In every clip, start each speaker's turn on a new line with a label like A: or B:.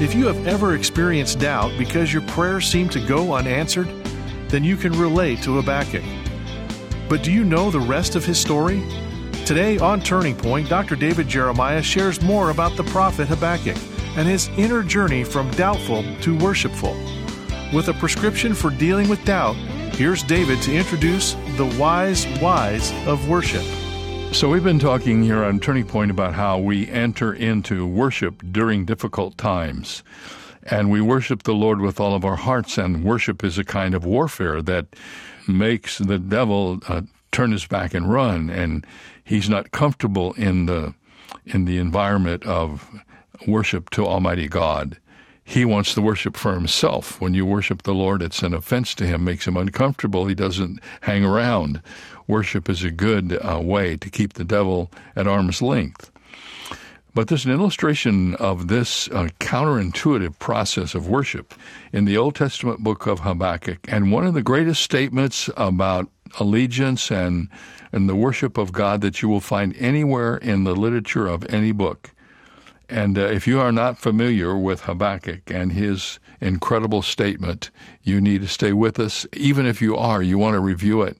A: If you have ever experienced doubt because your prayers seem to go unanswered, then you can relate to Habakkuk. But do you know the rest of his story? Today on Turning Point, Dr. David Jeremiah shares more about the prophet Habakkuk and his inner journey from doubtful to worshipful. With a prescription for dealing with doubt, here's David to introduce the wise whys of worship.
B: So, we've been talking here on Turning Point about how we enter into worship during difficult times. And we worship the Lord with all of our hearts, and worship is a kind of warfare that makes the devil uh, turn his back and run. And he's not comfortable in the, in the environment of worship to Almighty God. He wants the worship for himself. When you worship the Lord, it's an offense to him, makes him uncomfortable. He doesn't hang around worship is a good uh, way to keep the devil at arm's length. But there's an illustration of this uh, counterintuitive process of worship in the Old Testament book of Habakkuk. And one of the greatest statements about allegiance and, and the worship of God that you will find anywhere in the literature of any book. And uh, if you are not familiar with Habakkuk and his incredible statement, you need to stay with us. Even if you are, you want to review it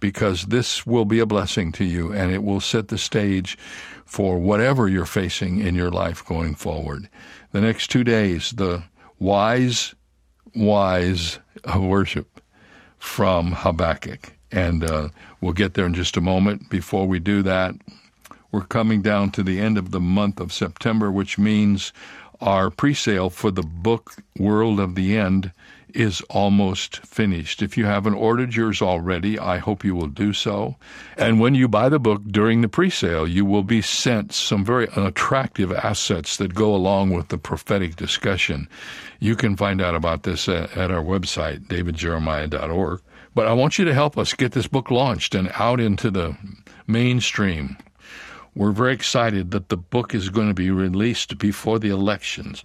B: because this will be a blessing to you and it will set the stage for whatever you're facing in your life going forward. The next two days, the wise, wise worship from Habakkuk. And uh, we'll get there in just a moment. Before we do that, we're coming down to the end of the month of September, which means our pre sale for the book World of the End is almost finished. If you haven't ordered yours already, I hope you will do so. And when you buy the book during the pre sale, you will be sent some very attractive assets that go along with the prophetic discussion. You can find out about this at, at our website, davidjeremiah.org. But I want you to help us get this book launched and out into the mainstream. We're very excited that the book is going to be released before the elections.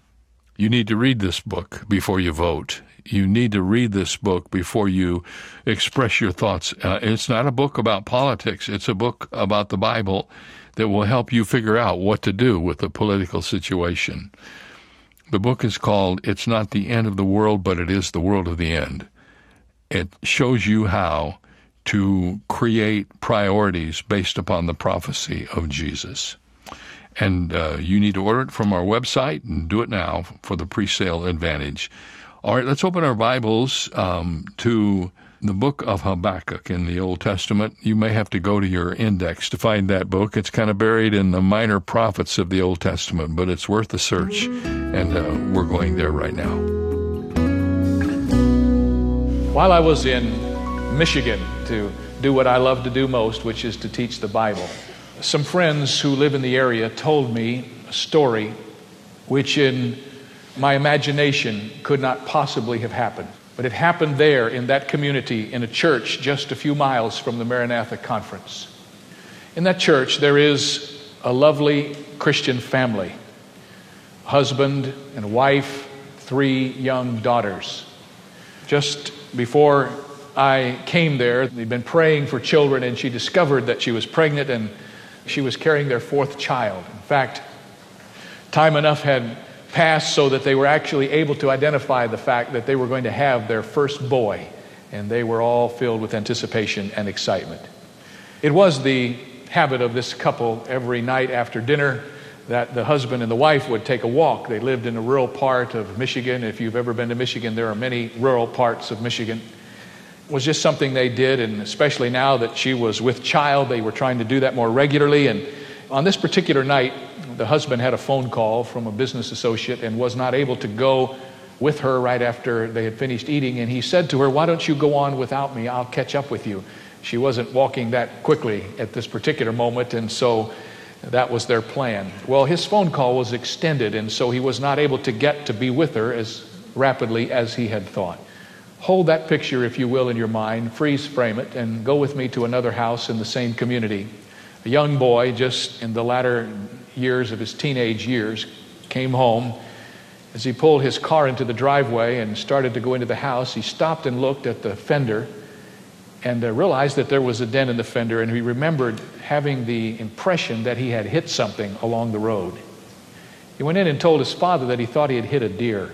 B: You need to read this book before you vote you need to read this book before you express your thoughts. Uh, it's not a book about politics, it's a book about the Bible that will help you figure out what to do with the political situation. The book is called It's Not the End of the World, but It Is the World of the End. It shows you how to create priorities based upon the prophecy of Jesus. And uh, you need to order it from our website and do it now for the pre sale advantage. All right, let's open our Bibles um, to the book of Habakkuk in the Old Testament. You may have to go to your index to find that book. It's kind of buried in the minor prophets of the Old Testament, but it's worth a search, and uh, we're going there right now.
C: While I was in Michigan to do what I love to do most, which is to teach the Bible, some friends who live in the area told me a story which, in my imagination could not possibly have happened. But it happened there in that community in a church just a few miles from the Maranatha Conference. In that church, there is a lovely Christian family husband and wife, three young daughters. Just before I came there, they'd been praying for children, and she discovered that she was pregnant and she was carrying their fourth child. In fact, time enough had passed so that they were actually able to identify the fact that they were going to have their first boy, and they were all filled with anticipation and excitement. It was the habit of this couple every night after dinner that the husband and the wife would take a walk. They lived in a rural part of Michigan. If you've ever been to Michigan, there are many rural parts of Michigan. Was just something they did, and especially now that she was with child, they were trying to do that more regularly. And on this particular night, the husband had a phone call from a business associate and was not able to go with her right after they had finished eating. And he said to her, Why don't you go on without me? I'll catch up with you. She wasn't walking that quickly at this particular moment, and so that was their plan. Well, his phone call was extended, and so he was not able to get to be with her as rapidly as he had thought. Hold that picture, if you will, in your mind, freeze frame it, and go with me to another house in the same community. A young boy, just in the latter years of his teenage years, came home. As he pulled his car into the driveway and started to go into the house, he stopped and looked at the fender and uh, realized that there was a dent in the fender, and he remembered having the impression that he had hit something along the road. He went in and told his father that he thought he had hit a deer,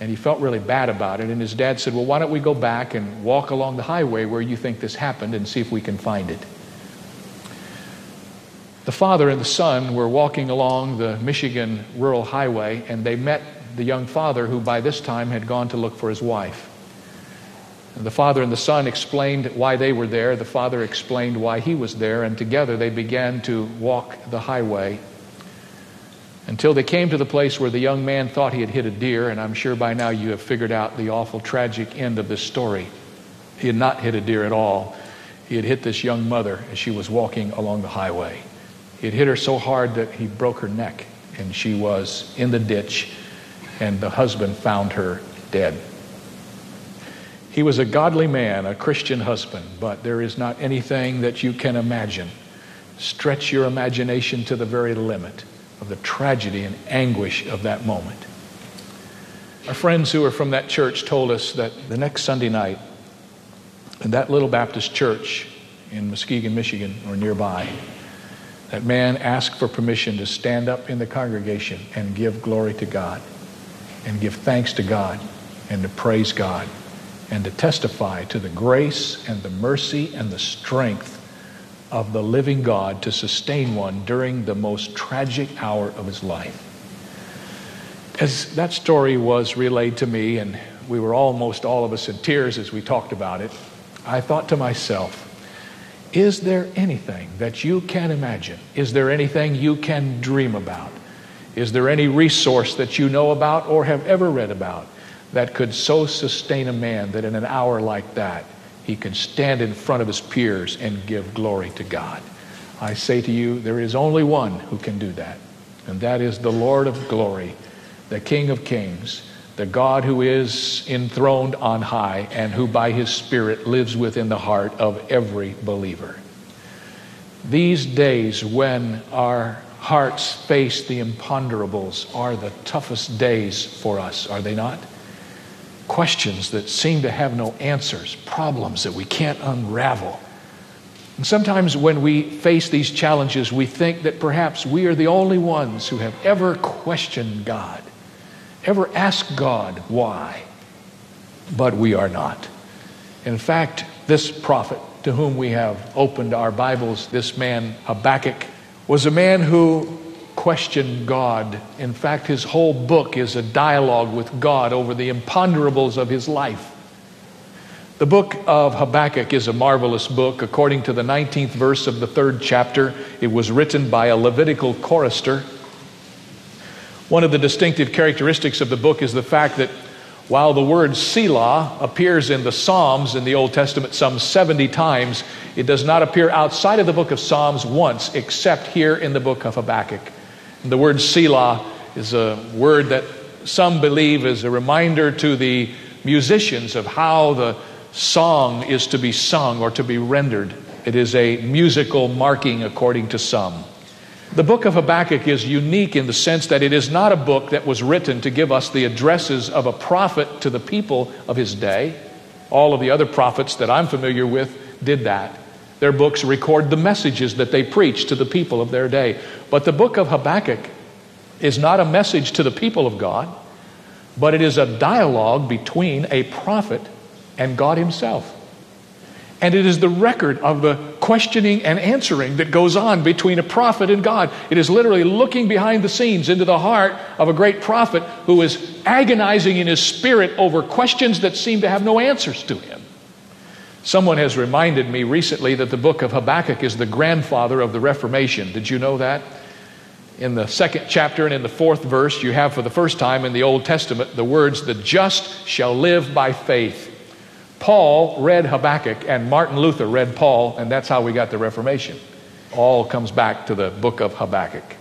C: and he felt really bad about it. And his dad said, Well, why don't we go back and walk along the highway where you think this happened and see if we can find it? The father and the son were walking along the Michigan rural highway, and they met the young father, who by this time had gone to look for his wife. The father and the son explained why they were there. The father explained why he was there, and together they began to walk the highway until they came to the place where the young man thought he had hit a deer, and I'm sure by now you have figured out the awful tragic end of this story. He had not hit a deer at all. He had hit this young mother as she was walking along the highway. He had hit her so hard that he broke her neck, and she was in the ditch, and the husband found her dead. He was a godly man, a Christian husband, but there is not anything that you can imagine. Stretch your imagination to the very limit of the tragedy and anguish of that moment. Our friends who were from that church told us that the next Sunday night, in that little Baptist church in Muskegon, Michigan, or nearby, that man asked for permission to stand up in the congregation and give glory to God, and give thanks to God, and to praise God and to testify to the grace and the mercy and the strength of the living God to sustain one during the most tragic hour of his life. As that story was relayed to me, and we were almost all of us in tears as we talked about it, I thought to myself, is there anything that you can imagine? Is there anything you can dream about? Is there any resource that you know about or have ever read about that could so sustain a man that in an hour like that, he can stand in front of his peers and give glory to God. I say to you, there is only one who can do that, and that is the Lord of glory, the King of kings, the God who is enthroned on high and who by his Spirit lives within the heart of every believer. These days, when our hearts face the imponderables, are the toughest days for us, are they not? Questions that seem to have no answers, problems that we can't unravel. And sometimes when we face these challenges, we think that perhaps we are the only ones who have ever questioned God, ever asked God why. But we are not. In fact, this prophet to whom we have opened our Bibles, this man Habakkuk, was a man who question God. In fact, his whole book is a dialogue with God over the imponderables of his life. The book of Habakkuk is a marvelous book. According to the 19th verse of the third chapter, it was written by a Levitical chorister. One of the distinctive characteristics of the book is the fact that while the word Selah appears in the Psalms in the Old Testament some 70 times, it does not appear outside of the book of Psalms once, except here in the book of Habakkuk. The word Selah is a word that some believe is a reminder to the musicians of how the song is to be sung or to be rendered. It is a musical marking, according to some. The book of Habakkuk is unique in the sense that it is not a book that was written to give us the addresses of a prophet to the people of his day. All of the other prophets that I'm familiar with did that. Their books record the messages that they preach to the people of their day. But the book of Habakkuk is not a message to the people of God, but it is a dialogue between a prophet and God Himself. And it is the record of the questioning and answering that goes on between a prophet and God. It is literally looking behind the scenes into the heart of a great prophet who is agonizing in his spirit over questions that seem to have no answers to him. Someone has reminded me recently that the book of Habakkuk is the grandfather of the Reformation. Did you know that? In the second chapter and in the fourth verse, you have for the first time in the Old Testament the words, The just shall live by faith. Paul read Habakkuk, and Martin Luther read Paul, and that's how we got the Reformation. All comes back to the book of Habakkuk.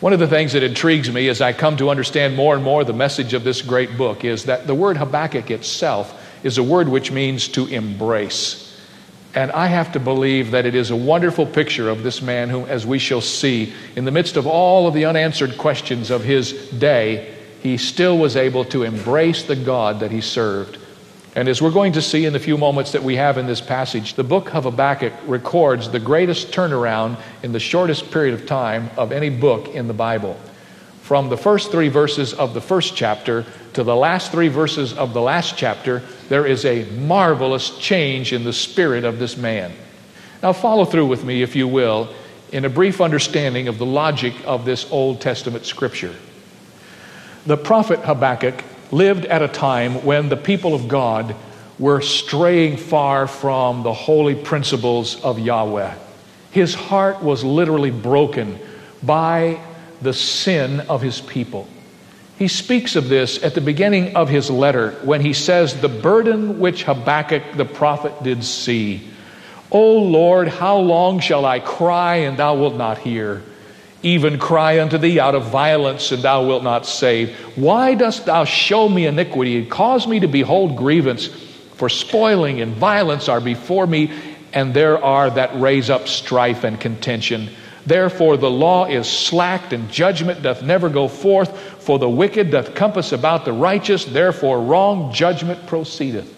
C: One of the things that intrigues me as I come to understand more and more the message of this great book is that the word Habakkuk itself is a word which means to embrace. And I have to believe that it is a wonderful picture of this man who, as we shall see, in the midst of all of the unanswered questions of his day, he still was able to embrace the God that he served. And as we're going to see in the few moments that we have in this passage, the book of Habakkuk records the greatest turnaround in the shortest period of time of any book in the Bible. From the first three verses of the first chapter to the last three verses of the last chapter, there is a marvelous change in the spirit of this man. Now, follow through with me, if you will, in a brief understanding of the logic of this Old Testament scripture. The prophet Habakkuk lived at a time when the people of God were straying far from the holy principles of Yahweh. His heart was literally broken by the sin of his people. He speaks of this at the beginning of his letter when he says, The burden which Habakkuk the prophet did see. O Lord, how long shall I cry and thou wilt not hear? Even cry unto thee out of violence, and thou wilt not save. Why dost thou show me iniquity and cause me to behold grievance? For spoiling and violence are before me, and there are that raise up strife and contention. Therefore the law is slacked, and judgment doth never go forth. For the wicked doth compass about the righteous, therefore wrong judgment proceedeth.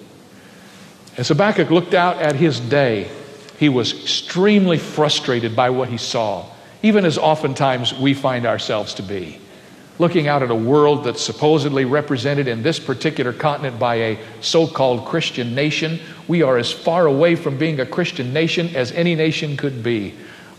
C: As Habakkuk looked out at his day, he was extremely frustrated by what he saw, even as oftentimes we find ourselves to be. Looking out at a world that's supposedly represented in this particular continent by a so called Christian nation, we are as far away from being a Christian nation as any nation could be.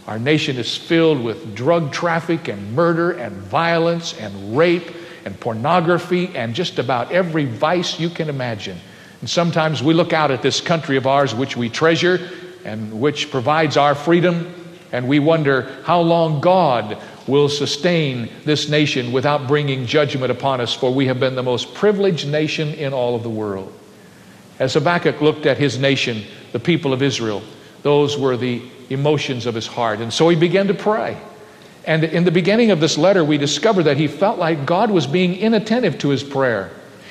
C: Our nation is filled with drug traffic and murder and violence and rape and pornography and just about every vice you can imagine. And sometimes we look out at this country of ours, which we treasure and which provides our freedom, and we wonder how long God will sustain this nation without bringing judgment upon us, for we have been the most privileged nation in all of the world. As Habakkuk looked at his nation, the people of Israel, those were the emotions of his heart. And so he began to pray. And in the beginning of this letter, we discover that he felt like God was being inattentive to his prayer.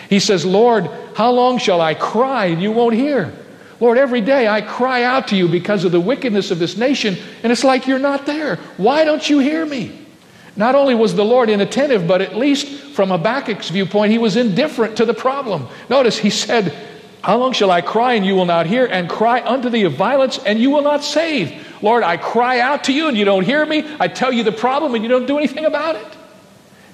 C: He says, Lord, how long shall I cry and you won't hear? Lord, every day I cry out to you because of the wickedness of this nation, and it's like you're not there. Why don't you hear me? Not only was the Lord inattentive, but at least from Habakkuk's viewpoint, he was indifferent to the problem. Notice he said, How long shall I cry and you will not hear, and cry unto thee of violence and you will not save? Lord, I cry out to you and you don't hear me. I tell you the problem and you don't do anything about it.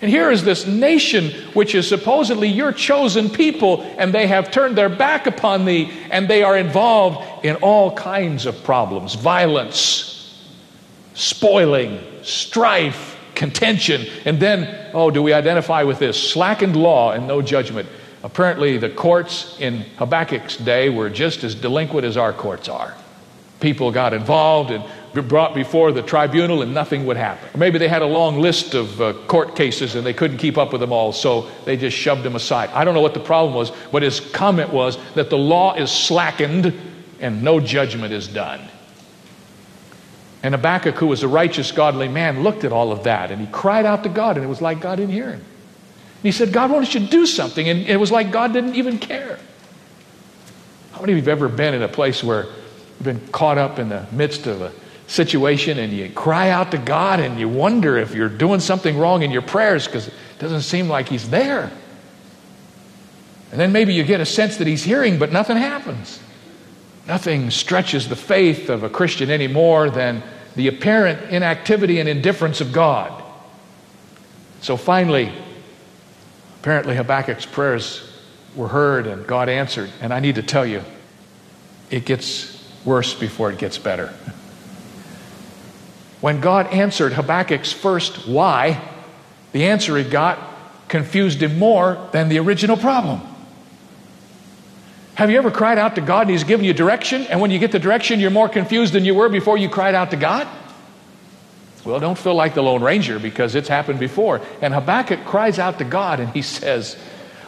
C: And here is this nation which is supposedly your chosen people, and they have turned their back upon thee, and they are involved in all kinds of problems violence, spoiling, strife, contention. And then, oh, do we identify with this? Slackened law and no judgment. Apparently, the courts in Habakkuk's day were just as delinquent as our courts are people got involved and brought before the tribunal and nothing would happen. Or maybe they had a long list of uh, court cases and they couldn't keep up with them all, so they just shoved them aside. I don't know what the problem was, but his comment was that the law is slackened and no judgment is done. And Habakkuk, who was a righteous, godly man, looked at all of that and he cried out to God, and it was like God didn't hear him. He said, God, why don't you do something? And it was like God didn't even care. How many of you have ever been in a place where You've been caught up in the midst of a situation and you cry out to God and you wonder if you're doing something wrong in your prayers because it doesn't seem like He's there. And then maybe you get a sense that He's hearing, but nothing happens. Nothing stretches the faith of a Christian any more than the apparent inactivity and indifference of God. So finally, apparently Habakkuk's prayers were heard and God answered. And I need to tell you, it gets worse before it gets better. When God answered Habakkuk's first why, the answer he got confused him more than the original problem. Have you ever cried out to God and He's given you direction, and when you get the direction, you're more confused than you were before you cried out to God? Well, don't feel like the Lone Ranger because it's happened before. And Habakkuk cries out to God and he says,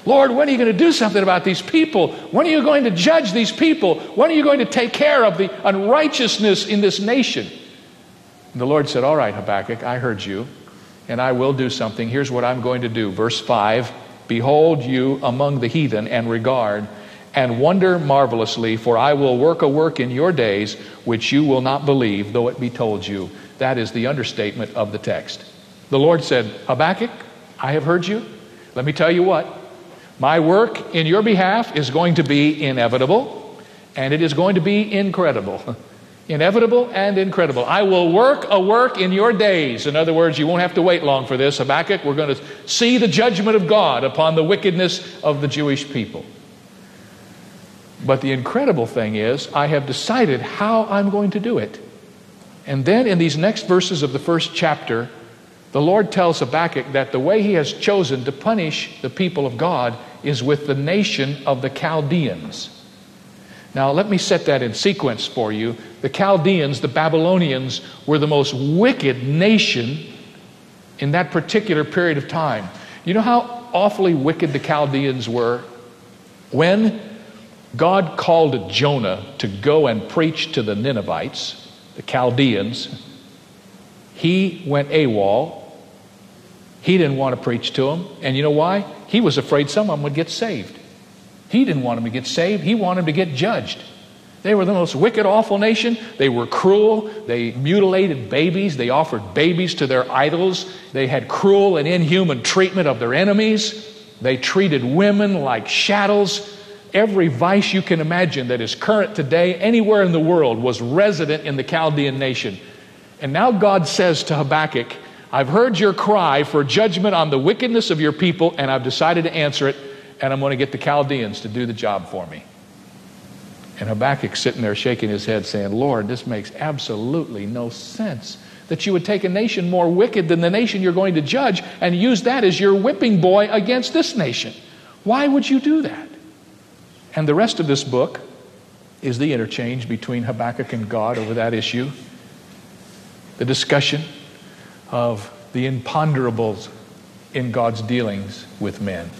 C: Lord, when are you going to do something about these people? When are you going to judge these people? When are you going to take care of the unrighteousness in this nation? And the Lord said, All right, Habakkuk, I heard you, and I will do something. Here's what I'm going to do. Verse 5 Behold you among the heathen and regard and wonder marvelously, for I will work a work in your days which you will not believe, though it be told you. That is the understatement of the text. The Lord said, Habakkuk, I have heard you. Let me tell you what. My work in your behalf is going to be inevitable, and it is going to be incredible. inevitable and incredible. I will work a work in your days. In other words, you won't have to wait long for this. Habakkuk, we're going to see the judgment of God upon the wickedness of the Jewish people. But the incredible thing is, I have decided how I'm going to do it. And then in these next verses of the first chapter, the Lord tells Habakkuk that the way he has chosen to punish the people of God is with the nation of the Chaldeans. Now, let me set that in sequence for you. The Chaldeans, the Babylonians, were the most wicked nation in that particular period of time. You know how awfully wicked the Chaldeans were? When God called Jonah to go and preach to the Ninevites, the Chaldeans, he went AWOL. He didn't want to preach to them. And you know why? He was afraid some of them would get saved. He didn't want them to get saved, he wanted them to get judged. They were the most wicked, awful nation. They were cruel. They mutilated babies. They offered babies to their idols. They had cruel and inhuman treatment of their enemies. They treated women like chattels. Every vice you can imagine that is current today, anywhere in the world, was resident in the Chaldean nation. And now God says to Habakkuk, I've heard your cry for judgment on the wickedness of your people, and I've decided to answer it and I'm going to get the Chaldeans to do the job for me. And Habakkuk's sitting there shaking his head, saying, Lord, this makes absolutely no sense. That you would take a nation more wicked than the nation you're going to judge and use that as your whipping boy against this nation. Why would you do that? And the rest of this book is the interchange between Habakkuk and God over that issue, the discussion of the imponderables in God's dealings with men.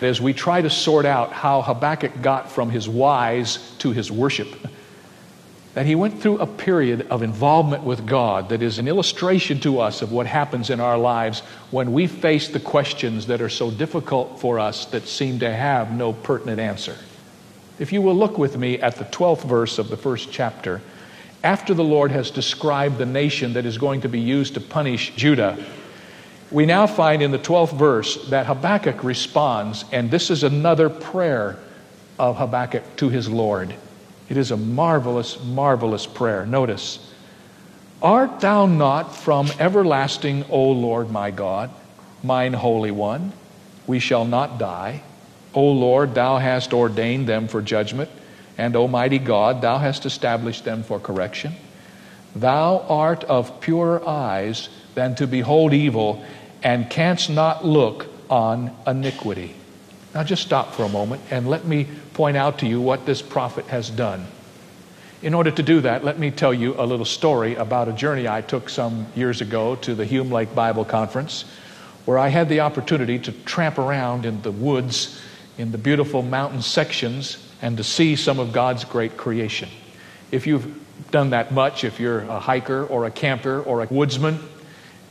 C: As we try to sort out how Habakkuk got from his whys to his worship, that he went through a period of involvement with God that is an illustration to us of what happens in our lives when we face the questions that are so difficult for us that seem to have no pertinent answer. If you will look with me at the 12th verse of the first chapter, after the Lord has described the nation that is going to be used to punish Judah, we now find in the 12th verse that Habakkuk responds, and this is another prayer of Habakkuk to his Lord. It is a marvelous, marvelous prayer. Notice, Art thou not from everlasting, O Lord my God, mine Holy One? We shall not die. O Lord, thou hast ordained them for judgment, and Almighty God, thou hast established them for correction. Thou art of purer eyes than to behold evil, and canst not look on iniquity. Now, just stop for a moment and let me point out to you what this prophet has done. In order to do that, let me tell you a little story about a journey I took some years ago to the Hume Lake Bible Conference, where I had the opportunity to tramp around in the woods, in the beautiful mountain sections, and to see some of God's great creation. If you've done that much, if you're a hiker or a camper or a woodsman,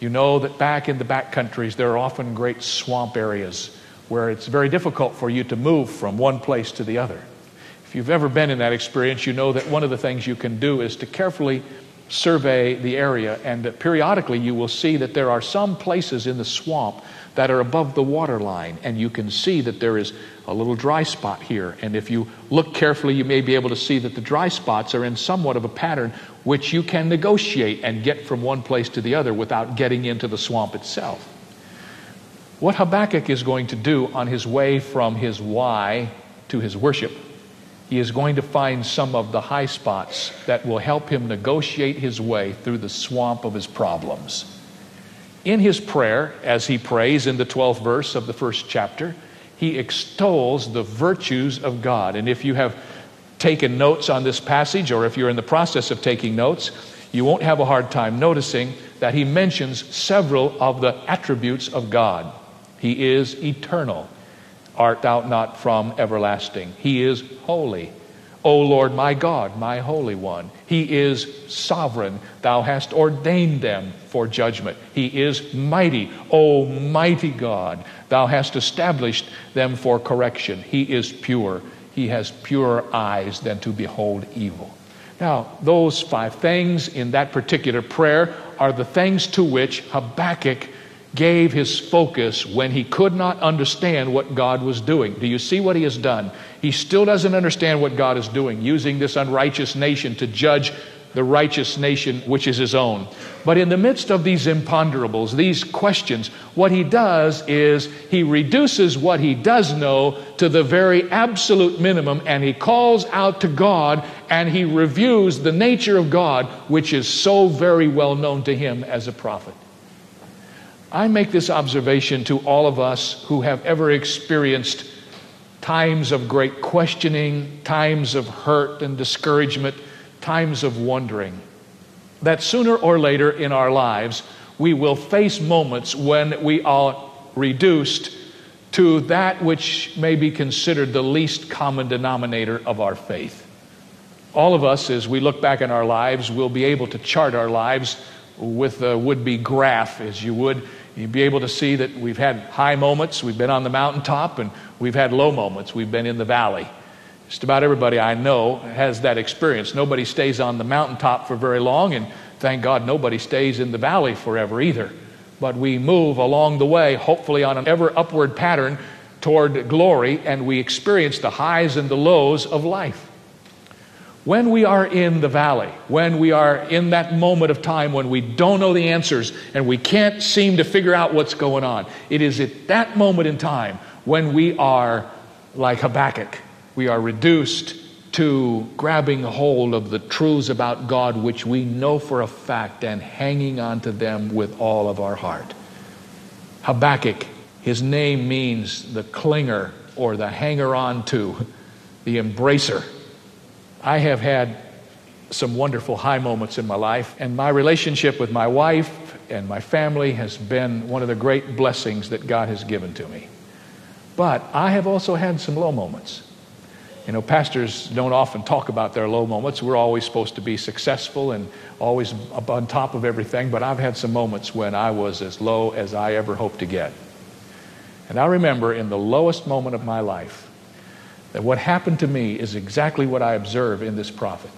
C: you know that back in the back countries, there are often great swamp areas where it's very difficult for you to move from one place to the other. If you've ever been in that experience, you know that one of the things you can do is to carefully survey the area, and periodically you will see that there are some places in the swamp that are above the water line, and you can see that there is a little dry spot here. And if you look carefully, you may be able to see that the dry spots are in somewhat of a pattern which you can negotiate and get from one place to the other without getting into the swamp itself. What Habakkuk is going to do on his way from his why to his worship, he is going to find some of the high spots that will help him negotiate his way through the swamp of his problems. In his prayer, as he prays in the 12th verse of the first chapter, he extols the virtues of God. And if you have taken notes on this passage, or if you're in the process of taking notes, you won't have a hard time noticing that he mentions several of the attributes of God. He is eternal, art thou not from everlasting? He is holy. O Lord my God, my Holy One. He is sovereign. Thou hast ordained them for judgment. He is mighty. O mighty God, thou hast established them for correction. He is pure. He has purer eyes than to behold evil. Now, those five things in that particular prayer are the things to which Habakkuk gave his focus when he could not understand what God was doing. Do you see what he has done? He still doesn't understand what God is doing, using this unrighteous nation to judge the righteous nation which is his own. But in the midst of these imponderables, these questions, what he does is he reduces what he does know to the very absolute minimum and he calls out to God and he reviews the nature of God, which is so very well known to him as a prophet. I make this observation to all of us who have ever experienced times of great questioning, times of hurt and discouragement, times of wondering. That sooner or later in our lives, we will face moments when we are reduced to that which may be considered the least common denominator of our faith. All of us, as we look back in our lives, will be able to chart our lives with a would be graph, as you would. You'd be able to see that we've had high moments, we've been on the mountaintop, and we've had low moments, we've been in the valley. Just about everybody I know has that experience. Nobody stays on the mountaintop for very long, and thank God nobody stays in the valley forever either. But we move along the way, hopefully on an ever upward pattern toward glory, and we experience the highs and the lows of life. When we are in the valley, when we are in that moment of time when we don't know the answers and we can't seem to figure out what's going on, it is at that moment in time when we are like Habakkuk. We are reduced to grabbing hold of the truths about God which we know for a fact and hanging on to them with all of our heart. Habakkuk, his name means the clinger or the hanger on to, the embracer. I have had some wonderful high moments in my life, and my relationship with my wife and my family has been one of the great blessings that God has given to me. But I have also had some low moments. You know, pastors don't often talk about their low moments. We're always supposed to be successful and always up on top of everything, but I've had some moments when I was as low as I ever hoped to get. And I remember in the lowest moment of my life, that what happened to me is exactly what I observe in this prophet.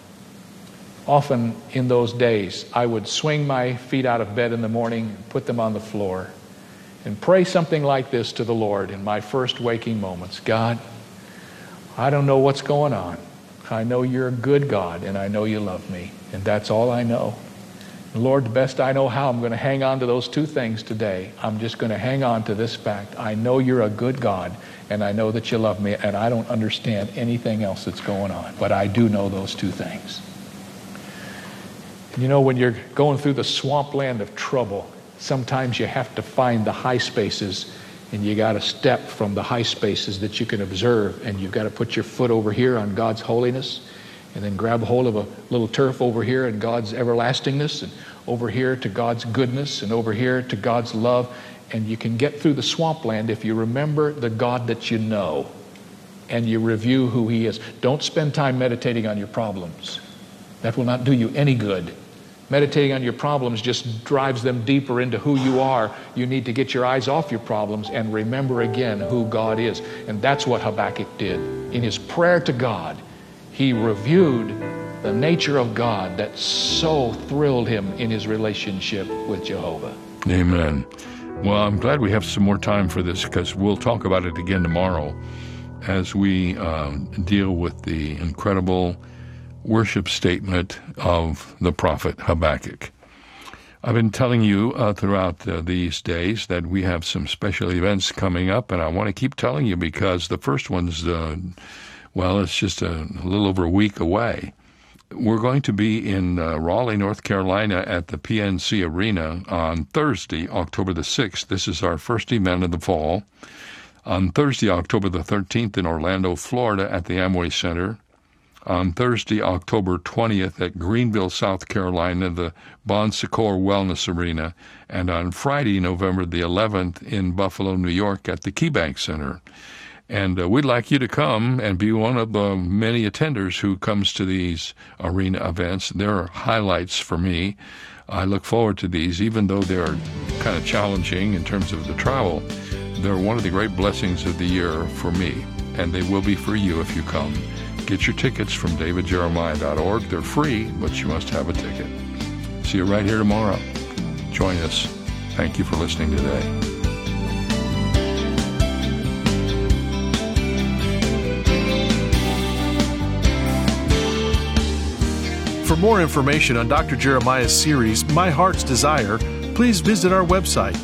C: Often in those days, I would swing my feet out of bed in the morning, put them on the floor, and pray something like this to the Lord in my first waking moments God, I don't know what's going on. I know you're a good God, and I know you love me, and that's all I know. Lord, the best I know how, I'm going to hang on to those two things today. I'm just going to hang on to this fact. I know you're a good God, and I know that you love me, and I don't understand anything else that's going on, but I do know those two things. You know, when you're going through the swampland of trouble, sometimes you have to find the high spaces, and you got to step from the high spaces that you can observe, and you've got to put your foot over here on God's holiness and then grab hold of a little turf over here and God's everlastingness, and over here to God's goodness, and over here to God's love. And you can get through the swampland if you remember the God that you know and you review who He is. Don't spend time meditating on your problems, that will not do you any good. Meditating on your problems just drives them deeper into who you are. You need to get your eyes off your problems and remember again who God is. And that's what Habakkuk did. In his prayer to God, he reviewed the nature of God that so thrilled him in his relationship with Jehovah.
B: Amen. Well, I'm glad we have some more time for this because we'll talk about it again tomorrow as we uh, deal with the incredible worship statement of the prophet Habakkuk. I've been telling you uh, throughout uh, these days that we have some special events coming up, and I want to keep telling you because the first one's uh, well, it's just a little over a week away. We're going to be in uh, Raleigh, North Carolina at the PNC Arena on Thursday, October the 6th. This is our first event of the fall. On Thursday, October the 13th in Orlando, Florida at the Amway Center. On Thursday, October 20th at Greenville, South Carolina, the Bon Secours Wellness Arena. And on Friday, November the 11th in Buffalo, New York at the KeyBank Center. And uh, we'd like you to come and be one of the many attenders who comes to these arena events. They're highlights for me. I look forward to these, even though they're kind of challenging in terms of the travel. They're one of the great blessings of the year for me, and they will be for you if you come. Get your tickets from davidjeremiah.org. They're free, but you must have a ticket. See you right here tomorrow. Join us. Thank you for listening today.
A: More information on Dr. Jeremiah's series, My Heart's Desire, please visit our website.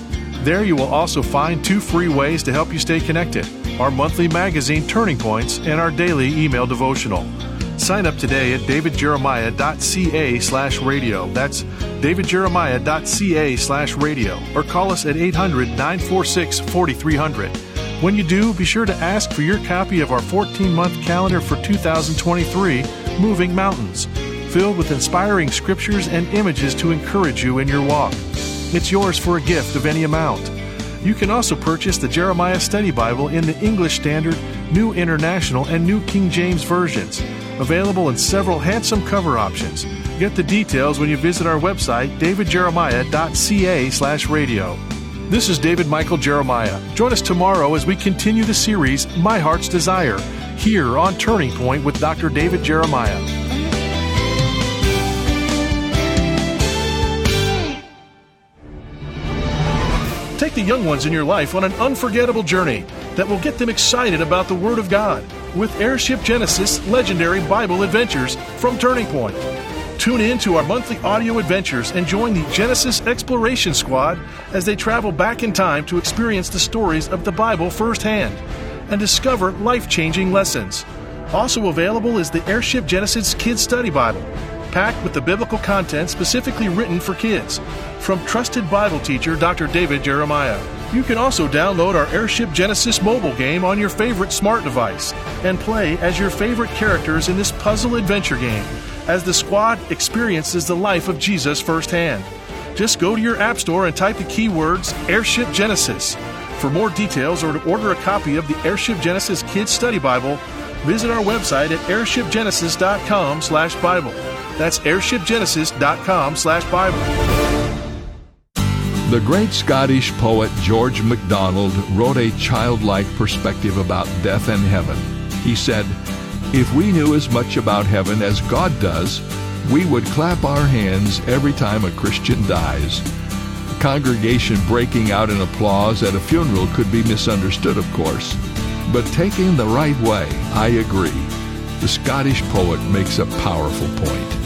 A: There you will also find two free ways to help you stay connected our monthly magazine Turning Points and our daily email devotional. Sign up today at davidjeremiah.ca slash radio. That's davidjeremiah.ca slash radio. Or call us at 800 946 4300. When you do, be sure to ask for your copy of our 14 month calendar for 2023, Moving Mountains, filled with inspiring scriptures and images to encourage you in your walk. It's yours for a gift of any amount. You can also purchase the Jeremiah Study Bible in the English Standard, New International, and New King James versions, available in several handsome cover options. Get the details when you visit our website, davidjeremiah.ca/radio. This is David Michael Jeremiah. Join us tomorrow as we continue the series My Heart's Desire here on Turning Point with Dr. David Jeremiah. Take the young ones in your life on an unforgettable journey that will get them excited about the Word of God with Airship Genesis Legendary Bible Adventures from Turning Point. Tune in to our monthly audio adventures and join the Genesis Exploration Squad as they travel back in time to experience the stories of the Bible firsthand and discover life changing lessons. Also available is the Airship Genesis Kids Study Bible packed with the biblical content specifically written for kids from trusted Bible teacher Dr. David Jeremiah. You can also download our Airship Genesis mobile game on your favorite smart device and play as your favorite characters in this puzzle adventure game as the squad experiences the life of Jesus firsthand. Just go to your App Store and type the keywords Airship Genesis. For more details or to order a copy of the Airship Genesis Kids Study Bible, visit our website at airshipgenesis.com/bible. That's airshipgenesis.com slash Bible.
B: The great Scottish poet George MacDonald wrote a childlike perspective about death and heaven. He said, If we knew as much about heaven as God does, we would clap our hands every time a Christian dies. A congregation breaking out in applause at a funeral could be misunderstood, of course. But taking the right way, I agree. The Scottish poet makes a powerful point.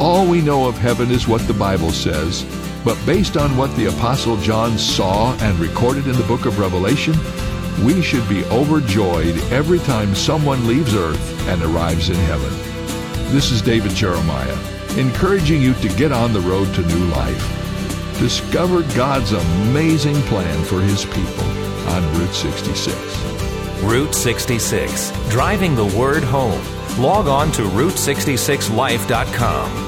B: All we know of heaven is what the Bible says, but based on what the Apostle John saw and recorded in the book of Revelation, we should be overjoyed every time someone leaves earth and arrives in heaven. This is David Jeremiah, encouraging you to get on the road to new life. Discover God's amazing plan for His people on Route 66.
D: Route 66, driving the word home. Log on to Route66Life.com.